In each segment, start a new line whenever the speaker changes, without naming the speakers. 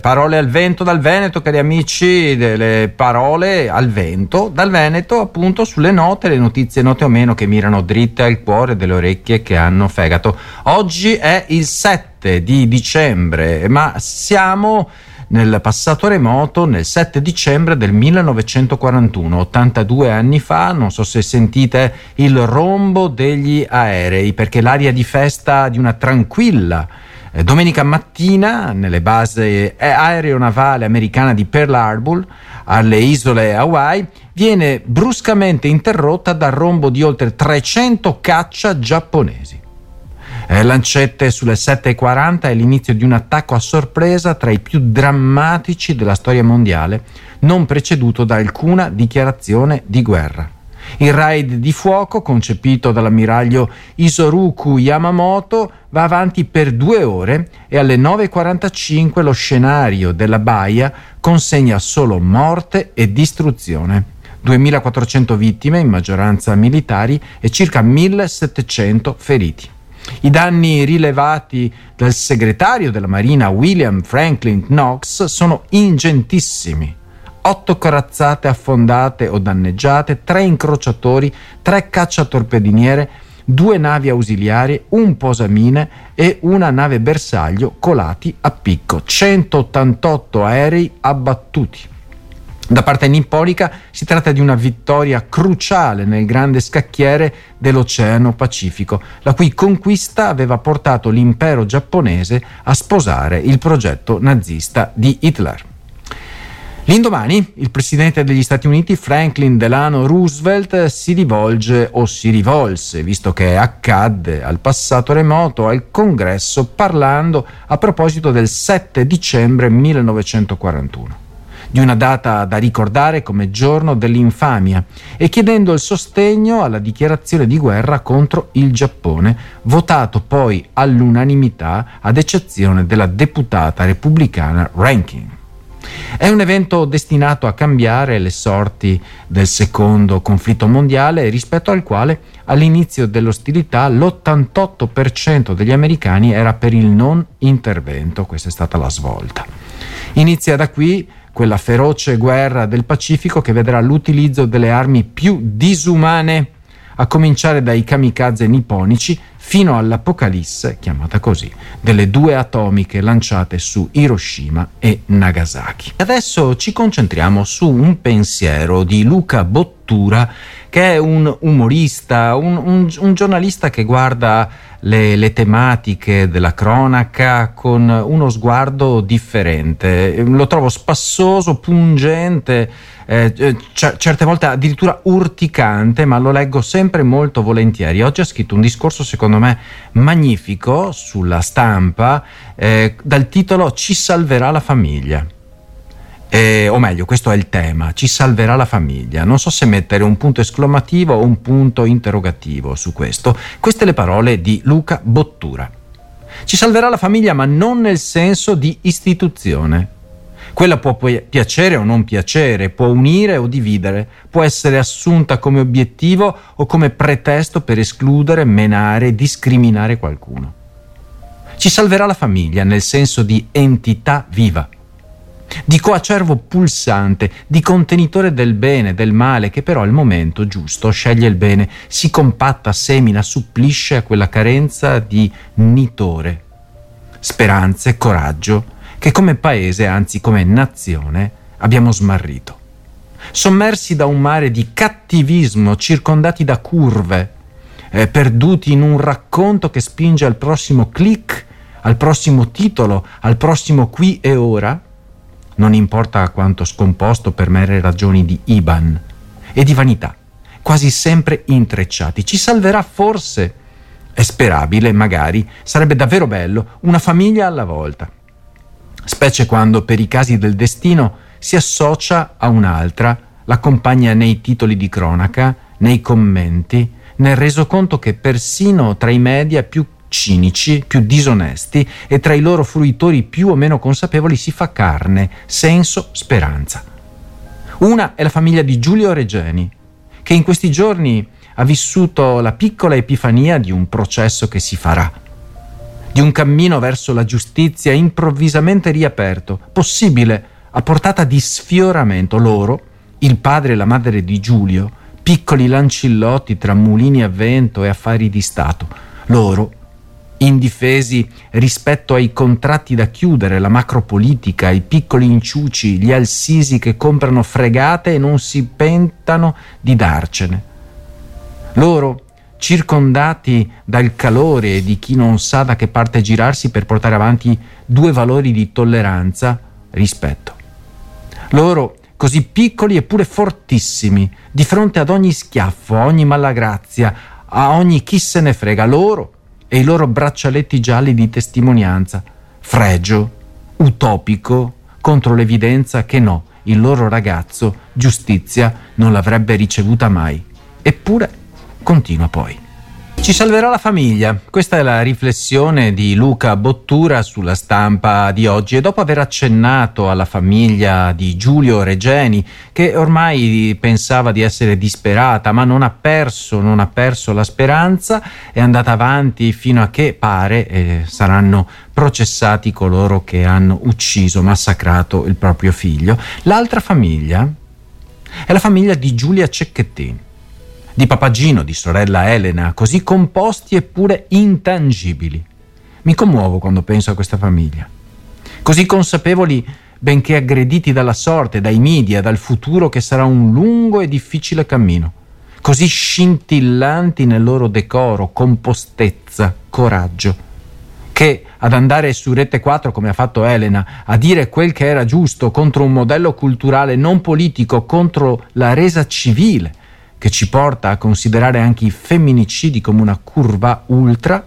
Parole al vento dal Veneto, cari amici, delle parole al vento dal Veneto, appunto sulle note, le notizie note o meno che mirano dritte al cuore delle orecchie che hanno fegato. Oggi è il 7 di dicembre, ma siamo nel passato remoto nel 7 dicembre del 1941, 82 anni fa, non so se sentite il rombo degli aerei, perché l'aria di festa di una tranquilla domenica mattina, nelle basi aeronavale americana di Pearl Harbor, alle isole Hawaii, viene bruscamente interrotta dal rombo di oltre 300 caccia giapponesi. Eh, lancette sulle 7.40 è l'inizio di un attacco a sorpresa tra i più drammatici della storia mondiale, non preceduto da alcuna dichiarazione di guerra. Il raid di fuoco, concepito dall'ammiraglio Isoruku Yamamoto, va avanti per due ore e alle 9.45 lo scenario della baia consegna solo morte e distruzione. 2.400 vittime, in maggioranza militari, e circa 1.700 feriti. I danni rilevati dal segretario della Marina William Franklin Knox sono ingentissimi otto corazzate affondate o danneggiate, tre incrociatori, tre cacciatorpediniere, due navi ausiliarie, un posamine e una nave bersaglio colati a picco, 188 aerei abbattuti. Da parte nipponica si tratta di una vittoria cruciale nel grande scacchiere dell'Oceano Pacifico, la cui conquista aveva portato l'impero giapponese a sposare il progetto nazista di Hitler. L'indomani il presidente degli Stati Uniti Franklin Delano Roosevelt si rivolge o si rivolse, visto che accadde al passato remoto, al congresso parlando a proposito del 7 dicembre 1941 di una data da ricordare come giorno dell'infamia e chiedendo il sostegno alla dichiarazione di guerra contro il Giappone, votato poi all'unanimità ad eccezione della deputata repubblicana Rankin. È un evento destinato a cambiare le sorti del secondo conflitto mondiale rispetto al quale all'inizio dell'ostilità l'88% degli americani era per il non intervento, questa è stata la svolta. Inizia da qui quella feroce guerra del Pacifico che vedrà l'utilizzo delle armi più disumane a cominciare dai kamikaze nipponici fino all'apocalisse, chiamata così, delle due atomiche lanciate su Hiroshima e Nagasaki. Adesso ci concentriamo su un pensiero di Luca Bottura, che è un umorista, un, un, un giornalista che guarda le, le, tematiche della cronaca con uno sguardo differente. Lo trovo spassoso, pungente, eh, c- certe volte addirittura urticante, ma lo leggo sempre molto volentieri. Oggi ha scritto un discorso secondo me magnifico sulla stampa eh, dal titolo Ci salverà la famiglia. Eh, o meglio, questo è il tema, ci salverà la famiglia. Non so se mettere un punto esclamativo o un punto interrogativo su questo. Queste le parole di Luca Bottura. Ci salverà la famiglia, ma non nel senso di istituzione. Quella può piacere o non piacere, può unire o dividere, può essere assunta come obiettivo o come pretesto per escludere, menare, discriminare qualcuno. Ci salverà la famiglia nel senso di entità viva di coacervo pulsante, di contenitore del bene, del male, che però al momento giusto sceglie il bene, si compatta, semina, supplisce a quella carenza di nitore, speranze, coraggio, che come paese, anzi come nazione, abbiamo smarrito. Sommersi da un mare di cattivismo, circondati da curve, eh, perduti in un racconto che spinge al prossimo click, al prossimo titolo, al prossimo qui e ora, non importa quanto scomposto per mere ragioni di Iban e di vanità, quasi sempre intrecciati. Ci salverà forse, è sperabile, magari, sarebbe davvero bello, una famiglia alla volta. Specie quando per i casi del destino si associa a un'altra, l'accompagna nei titoli di cronaca, nei commenti, nel resoconto che persino tra i media più cinici, più disonesti e tra i loro fruitori più o meno consapevoli si fa carne, senso, speranza. Una è la famiglia di Giulio Regeni, che in questi giorni ha vissuto la piccola epifania di un processo che si farà. di un cammino verso la giustizia improvvisamente riaperto, possibile a portata di sfioramento. Loro, il padre e la madre di Giulio, piccoli lancillotti tra mulini a vento e affari di Stato. Loro, indifesi rispetto ai contratti da chiudere, la macropolitica, i piccoli inciuci, gli alsisi che comprano fregate e non si pentano di darcene. Loro, circondati dal calore di chi non sa da che parte girarsi per portare avanti due valori di tolleranza, rispetto. Loro, così piccoli eppure fortissimi, di fronte ad ogni schiaffo, a ogni malagrazia, a ogni chi se ne frega, loro e i loro braccialetti gialli di testimonianza, fregio, utopico, contro l'evidenza che no, il loro ragazzo giustizia non l'avrebbe ricevuta mai. Eppure continua poi. Ci salverà la famiglia. Questa è la riflessione di Luca Bottura sulla stampa di oggi e dopo aver accennato alla famiglia di Giulio Regeni che ormai pensava di essere disperata ma non ha perso, non ha perso la speranza, è andata avanti fino a che pare eh, saranno processati coloro che hanno ucciso, massacrato il proprio figlio. L'altra famiglia è la famiglia di Giulia Cecchettin di Papagino, di sorella Elena, così composti eppure intangibili. Mi commuovo quando penso a questa famiglia. Così consapevoli, benché aggrediti dalla sorte, dai media, dal futuro che sarà un lungo e difficile cammino. Così scintillanti nel loro decoro, compostezza, coraggio, che ad andare su Rete 4 come ha fatto Elena, a dire quel che era giusto contro un modello culturale non politico, contro la resa civile, che ci porta a considerare anche i femminicidi come una curva ultra,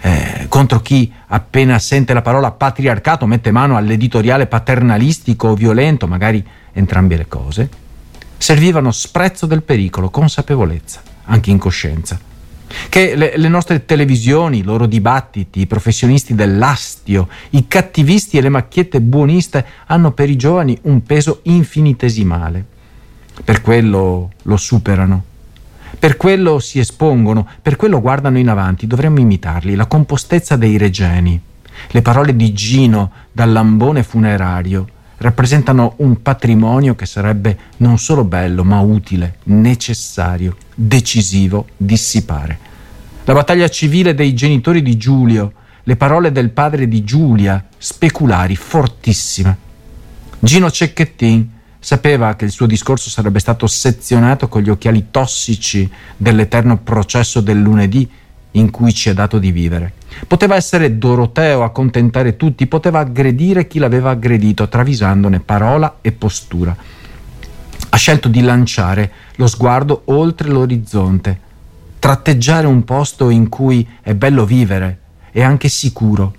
eh, contro chi appena sente la parola patriarcato mette mano all'editoriale paternalistico o violento, magari entrambe le cose, servivano sprezzo del pericolo, consapevolezza, anche incoscienza. Che le, le nostre televisioni, i loro dibattiti, i professionisti dell'astio, i cattivisti e le macchiette buoniste hanno per i giovani un peso infinitesimale per quello lo superano, per quello si espongono, per quello guardano in avanti, dovremmo imitarli, la compostezza dei regeni. Le parole di Gino dal lambone funerario rappresentano un patrimonio che sarebbe non solo bello, ma utile, necessario, decisivo, dissipare. La battaglia civile dei genitori di Giulio, le parole del padre di Giulia, speculari, fortissime. Gino Cecchettin Sapeva che il suo discorso sarebbe stato sezionato con gli occhiali tossici dell'eterno processo del lunedì in cui ci è dato di vivere. Poteva essere Doroteo a contentare tutti, poteva aggredire chi l'aveva aggredito, travisandone parola e postura. Ha scelto di lanciare lo sguardo oltre l'orizzonte, tratteggiare un posto in cui è bello vivere e anche sicuro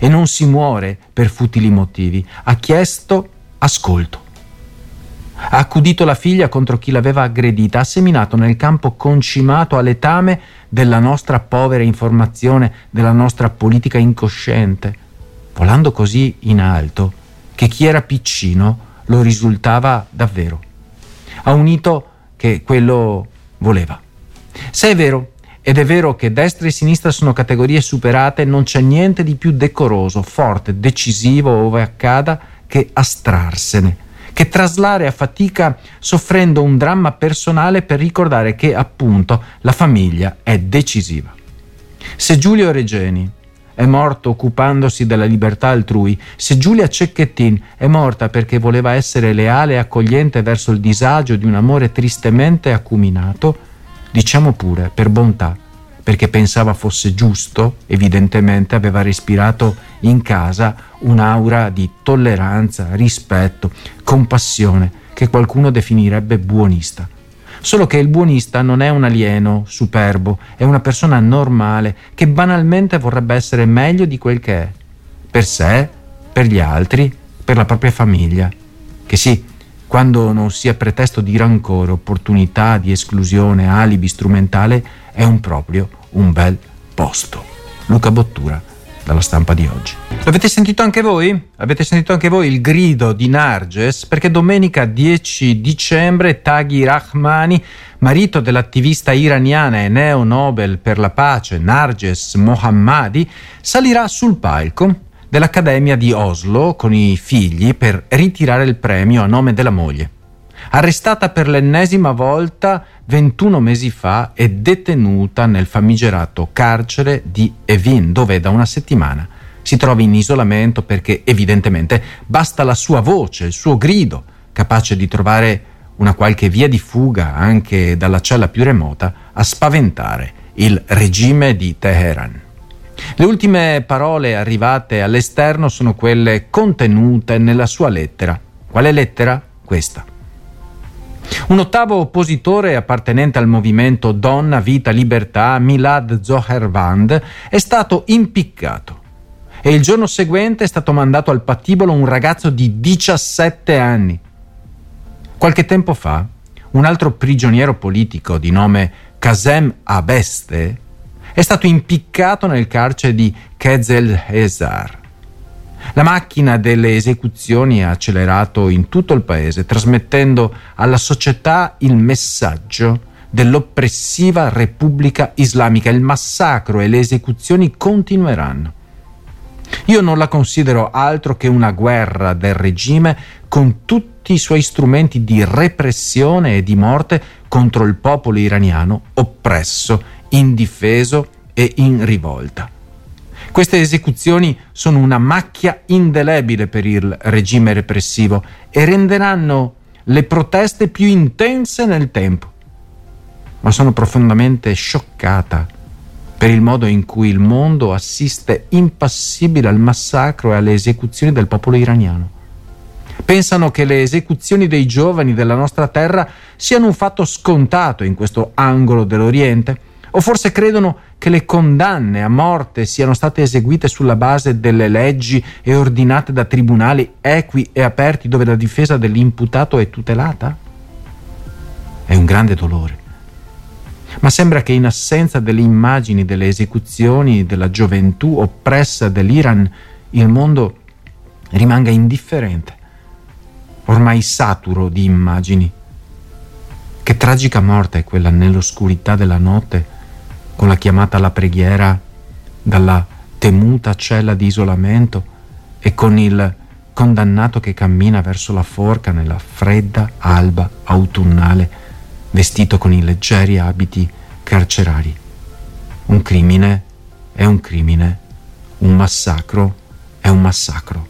e non si muore per futili motivi. Ha chiesto ascolto ha accudito la figlia contro chi l'aveva aggredita, ha seminato nel campo concimato a letame della nostra povera informazione, della nostra politica incosciente, volando così in alto che chi era piccino lo risultava davvero. Ha unito che quello voleva. Se è vero, ed è vero che destra e sinistra sono categorie superate, non c'è niente di più decoroso, forte, decisivo ove accada che astrarsene che traslare a fatica soffrendo un dramma personale per ricordare che appunto la famiglia è decisiva. Se Giulio Regeni è morto occupandosi della libertà altrui, se Giulia Cecchettin è morta perché voleva essere leale e accogliente verso il disagio di un amore tristemente acuminato, diciamo pure per bontà perché pensava fosse giusto, evidentemente aveva respirato in casa un'aura di tolleranza, rispetto, compassione che qualcuno definirebbe buonista. Solo che il buonista non è un alieno superbo, è una persona normale che banalmente vorrebbe essere meglio di quel che è, per sé, per gli altri, per la propria famiglia. Che sì, quando non sia pretesto di rancore, opportunità di esclusione, alibi strumentale, è un proprio un bel posto. Luca Bottura, dalla stampa di oggi. L'avete sentito anche voi? Avete sentito anche voi il grido di Narges? Perché domenica 10 dicembre Taghi Rahmani, marito dell'attivista iraniana e neo Nobel per la pace Narges Mohammadi, salirà sul palco dell'Accademia di Oslo con i figli per ritirare il premio a nome della moglie. Arrestata per l'ennesima volta 21 mesi fa e detenuta nel famigerato carcere di Evin, dove da una settimana si trova in isolamento perché evidentemente basta la sua voce, il suo grido, capace di trovare una qualche via di fuga anche dalla cella più remota a spaventare il regime di Teheran. Le ultime parole arrivate all'esterno sono quelle contenute nella sua lettera. Quale lettera? Questa. Un ottavo oppositore appartenente al movimento Donna, Vita, Libertà, Milad Zohervand, è stato impiccato e il giorno seguente è stato mandato al patibolo un ragazzo di 17 anni. Qualche tempo fa, un altro prigioniero politico di nome Kasem Abeste è stato impiccato nel carcere di Kezel Hezar. La macchina delle esecuzioni ha accelerato in tutto il paese, trasmettendo alla società il messaggio dell'oppressiva Repubblica Islamica. Il massacro e le esecuzioni continueranno. Io non la considero altro che una guerra del regime con tutti i suoi strumenti di repressione e di morte contro il popolo iraniano oppresso, indifeso e in rivolta. Queste esecuzioni sono una macchia indelebile per il regime repressivo e renderanno le proteste più intense nel tempo. Ma sono profondamente scioccata per il modo in cui il mondo assiste impassibile al massacro e alle esecuzioni del popolo iraniano. Pensano che le esecuzioni dei giovani della nostra terra siano un fatto scontato in questo angolo dell'Oriente o forse credono che le condanne a morte siano state eseguite sulla base delle leggi e ordinate da tribunali equi e aperti dove la difesa dell'imputato è tutelata? È un grande dolore. Ma sembra che in assenza delle immagini delle esecuzioni della gioventù oppressa dell'Iran, il mondo rimanga indifferente, ormai saturo di immagini. Che tragica morte è quella nell'oscurità della notte con la chiamata alla preghiera dalla temuta cella di isolamento e con il condannato che cammina verso la forca nella fredda alba autunnale, vestito con i leggeri abiti carcerari. Un crimine è un crimine, un massacro è un massacro.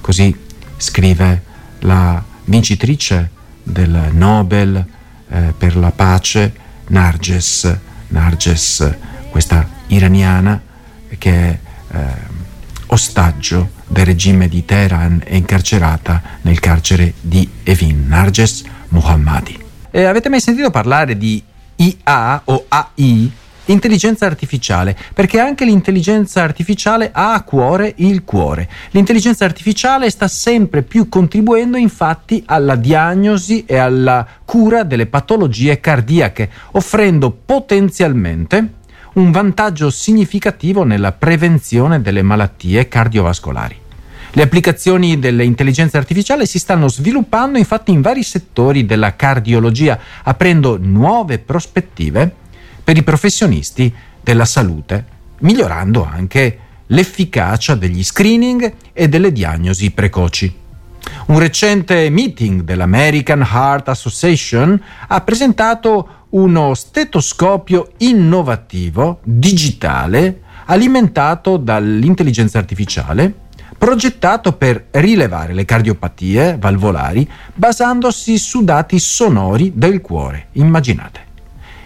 Così scrive la vincitrice del Nobel eh, per la pace, Narges Narges, questa iraniana che è eh, ostaggio del regime di Teheran e incarcerata nel carcere di Evin, Narges Mohammadi. E avete mai sentito parlare di IA o AI? Intelligenza artificiale, perché anche l'intelligenza artificiale ha a cuore il cuore. L'intelligenza artificiale sta sempre più contribuendo infatti alla diagnosi e alla cura delle patologie cardiache, offrendo potenzialmente un vantaggio significativo nella prevenzione delle malattie cardiovascolari. Le applicazioni dell'intelligenza artificiale si stanno sviluppando infatti in vari settori della cardiologia, aprendo nuove prospettive per i professionisti della salute, migliorando anche l'efficacia degli screening e delle diagnosi precoci. Un recente meeting dell'American Heart Association ha presentato uno stetoscopio innovativo digitale alimentato dall'intelligenza artificiale, progettato per rilevare le cardiopatie valvolari basandosi su dati sonori del cuore. Immaginate.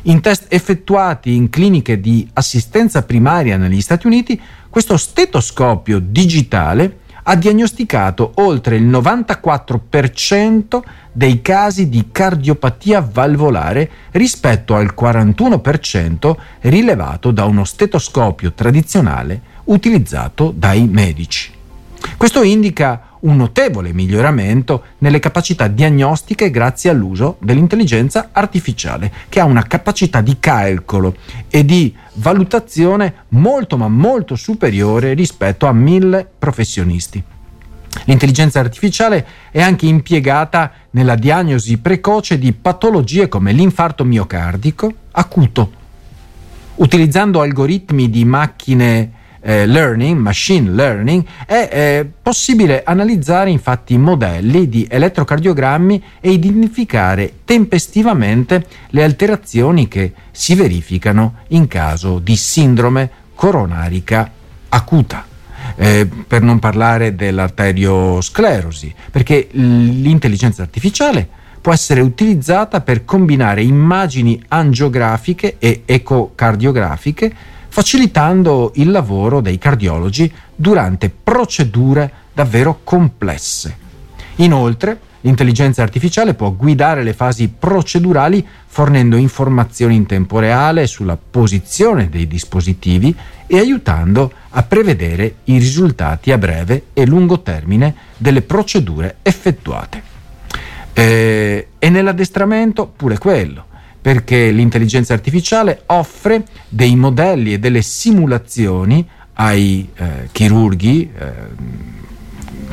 In test effettuati in cliniche di assistenza primaria negli Stati Uniti, questo stetoscopio digitale ha diagnosticato oltre il 94% dei casi di cardiopatia valvolare rispetto al 41% rilevato da uno stetoscopio tradizionale utilizzato dai medici. Questo indica un notevole miglioramento nelle capacità diagnostiche grazie all'uso dell'intelligenza artificiale, che ha una capacità di calcolo e di valutazione molto ma molto superiore rispetto a mille professionisti. L'intelligenza artificiale è anche impiegata nella diagnosi precoce di patologie come l'infarto miocardico acuto, utilizzando algoritmi di macchine eh, learning, machine learning, è eh, possibile analizzare infatti modelli di elettrocardiogrammi e identificare tempestivamente le alterazioni che si verificano in caso di sindrome coronarica acuta. Eh, per non parlare dell'arteriosclerosi, perché l'intelligenza artificiale può essere utilizzata per combinare immagini angiografiche e ecocardiografiche facilitando il lavoro dei cardiologi durante procedure davvero complesse. Inoltre, l'intelligenza artificiale può guidare le fasi procedurali fornendo informazioni in tempo reale sulla posizione dei dispositivi e aiutando a prevedere i risultati a breve e lungo termine delle procedure effettuate. Eh, e nell'addestramento pure quello perché l'intelligenza artificiale offre dei modelli e delle simulazioni ai eh, chirurghi eh,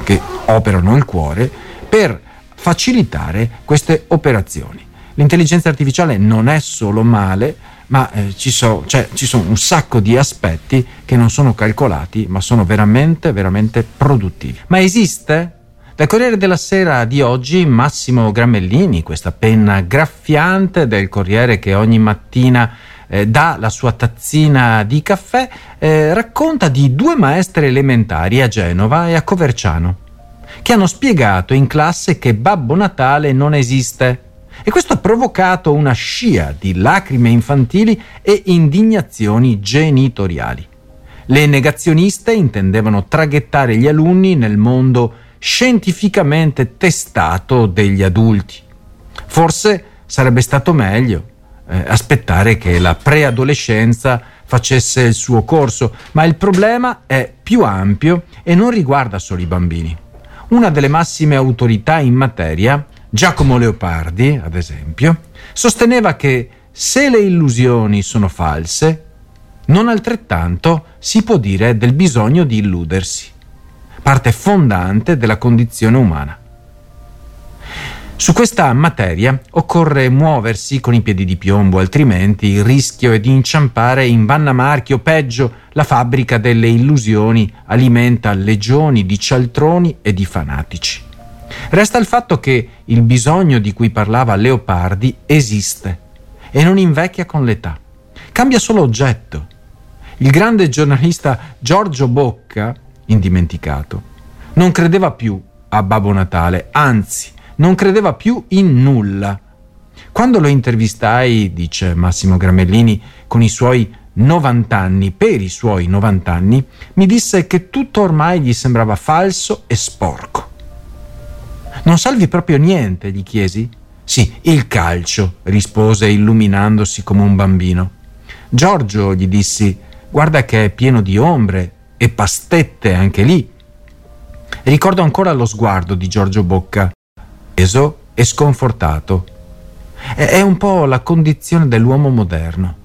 che operano il cuore per facilitare queste operazioni. L'intelligenza artificiale non è solo male, ma eh, ci, so, cioè, ci sono un sacco di aspetti che non sono calcolati, ma sono veramente, veramente produttivi. Ma esiste? Dal Corriere della Sera di oggi Massimo Gramellini, questa penna graffiante del Corriere che ogni mattina eh, dà la sua tazzina di caffè, eh, racconta di due maestre elementari a Genova e a Coverciano che hanno spiegato in classe che Babbo Natale non esiste. E questo ha provocato una scia di lacrime infantili e indignazioni genitoriali. Le negazioniste intendevano traghettare gli alunni nel mondo scientificamente testato degli adulti. Forse sarebbe stato meglio eh, aspettare che la preadolescenza facesse il suo corso, ma il problema è più ampio e non riguarda solo i bambini. Una delle massime autorità in materia, Giacomo Leopardi, ad esempio, sosteneva che se le illusioni sono false, non altrettanto si può dire del bisogno di illudersi parte fondante della condizione umana. Su questa materia occorre muoversi con i piedi di piombo, altrimenti il rischio è di inciampare in Vanna Marchio, peggio, la fabbrica delle illusioni alimenta legioni di cialtroni e di fanatici. Resta il fatto che il bisogno di cui parlava Leopardi esiste e non invecchia con l'età. Cambia solo oggetto. Il grande giornalista Giorgio Bocca indimenticato. Non credeva più a Babbo Natale, anzi, non credeva più in nulla. Quando lo intervistai, dice Massimo Gramellini, con i suoi 90 anni, per i suoi 90 anni, mi disse che tutto ormai gli sembrava falso e sporco. Non salvi proprio niente? gli chiesi. Sì, il calcio, rispose illuminandosi come un bambino. Giorgio, gli dissi, guarda che è pieno di ombre, e pastette anche lì. Ricordo ancora lo sguardo di Giorgio Bocca, teso e sconfortato. È un po' la condizione dell'uomo moderno.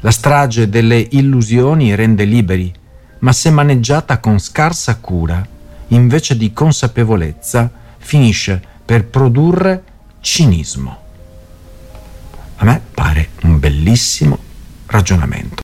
La strage delle illusioni rende liberi, ma se maneggiata con scarsa cura, invece di consapevolezza, finisce per produrre cinismo. A me pare un bellissimo ragionamento.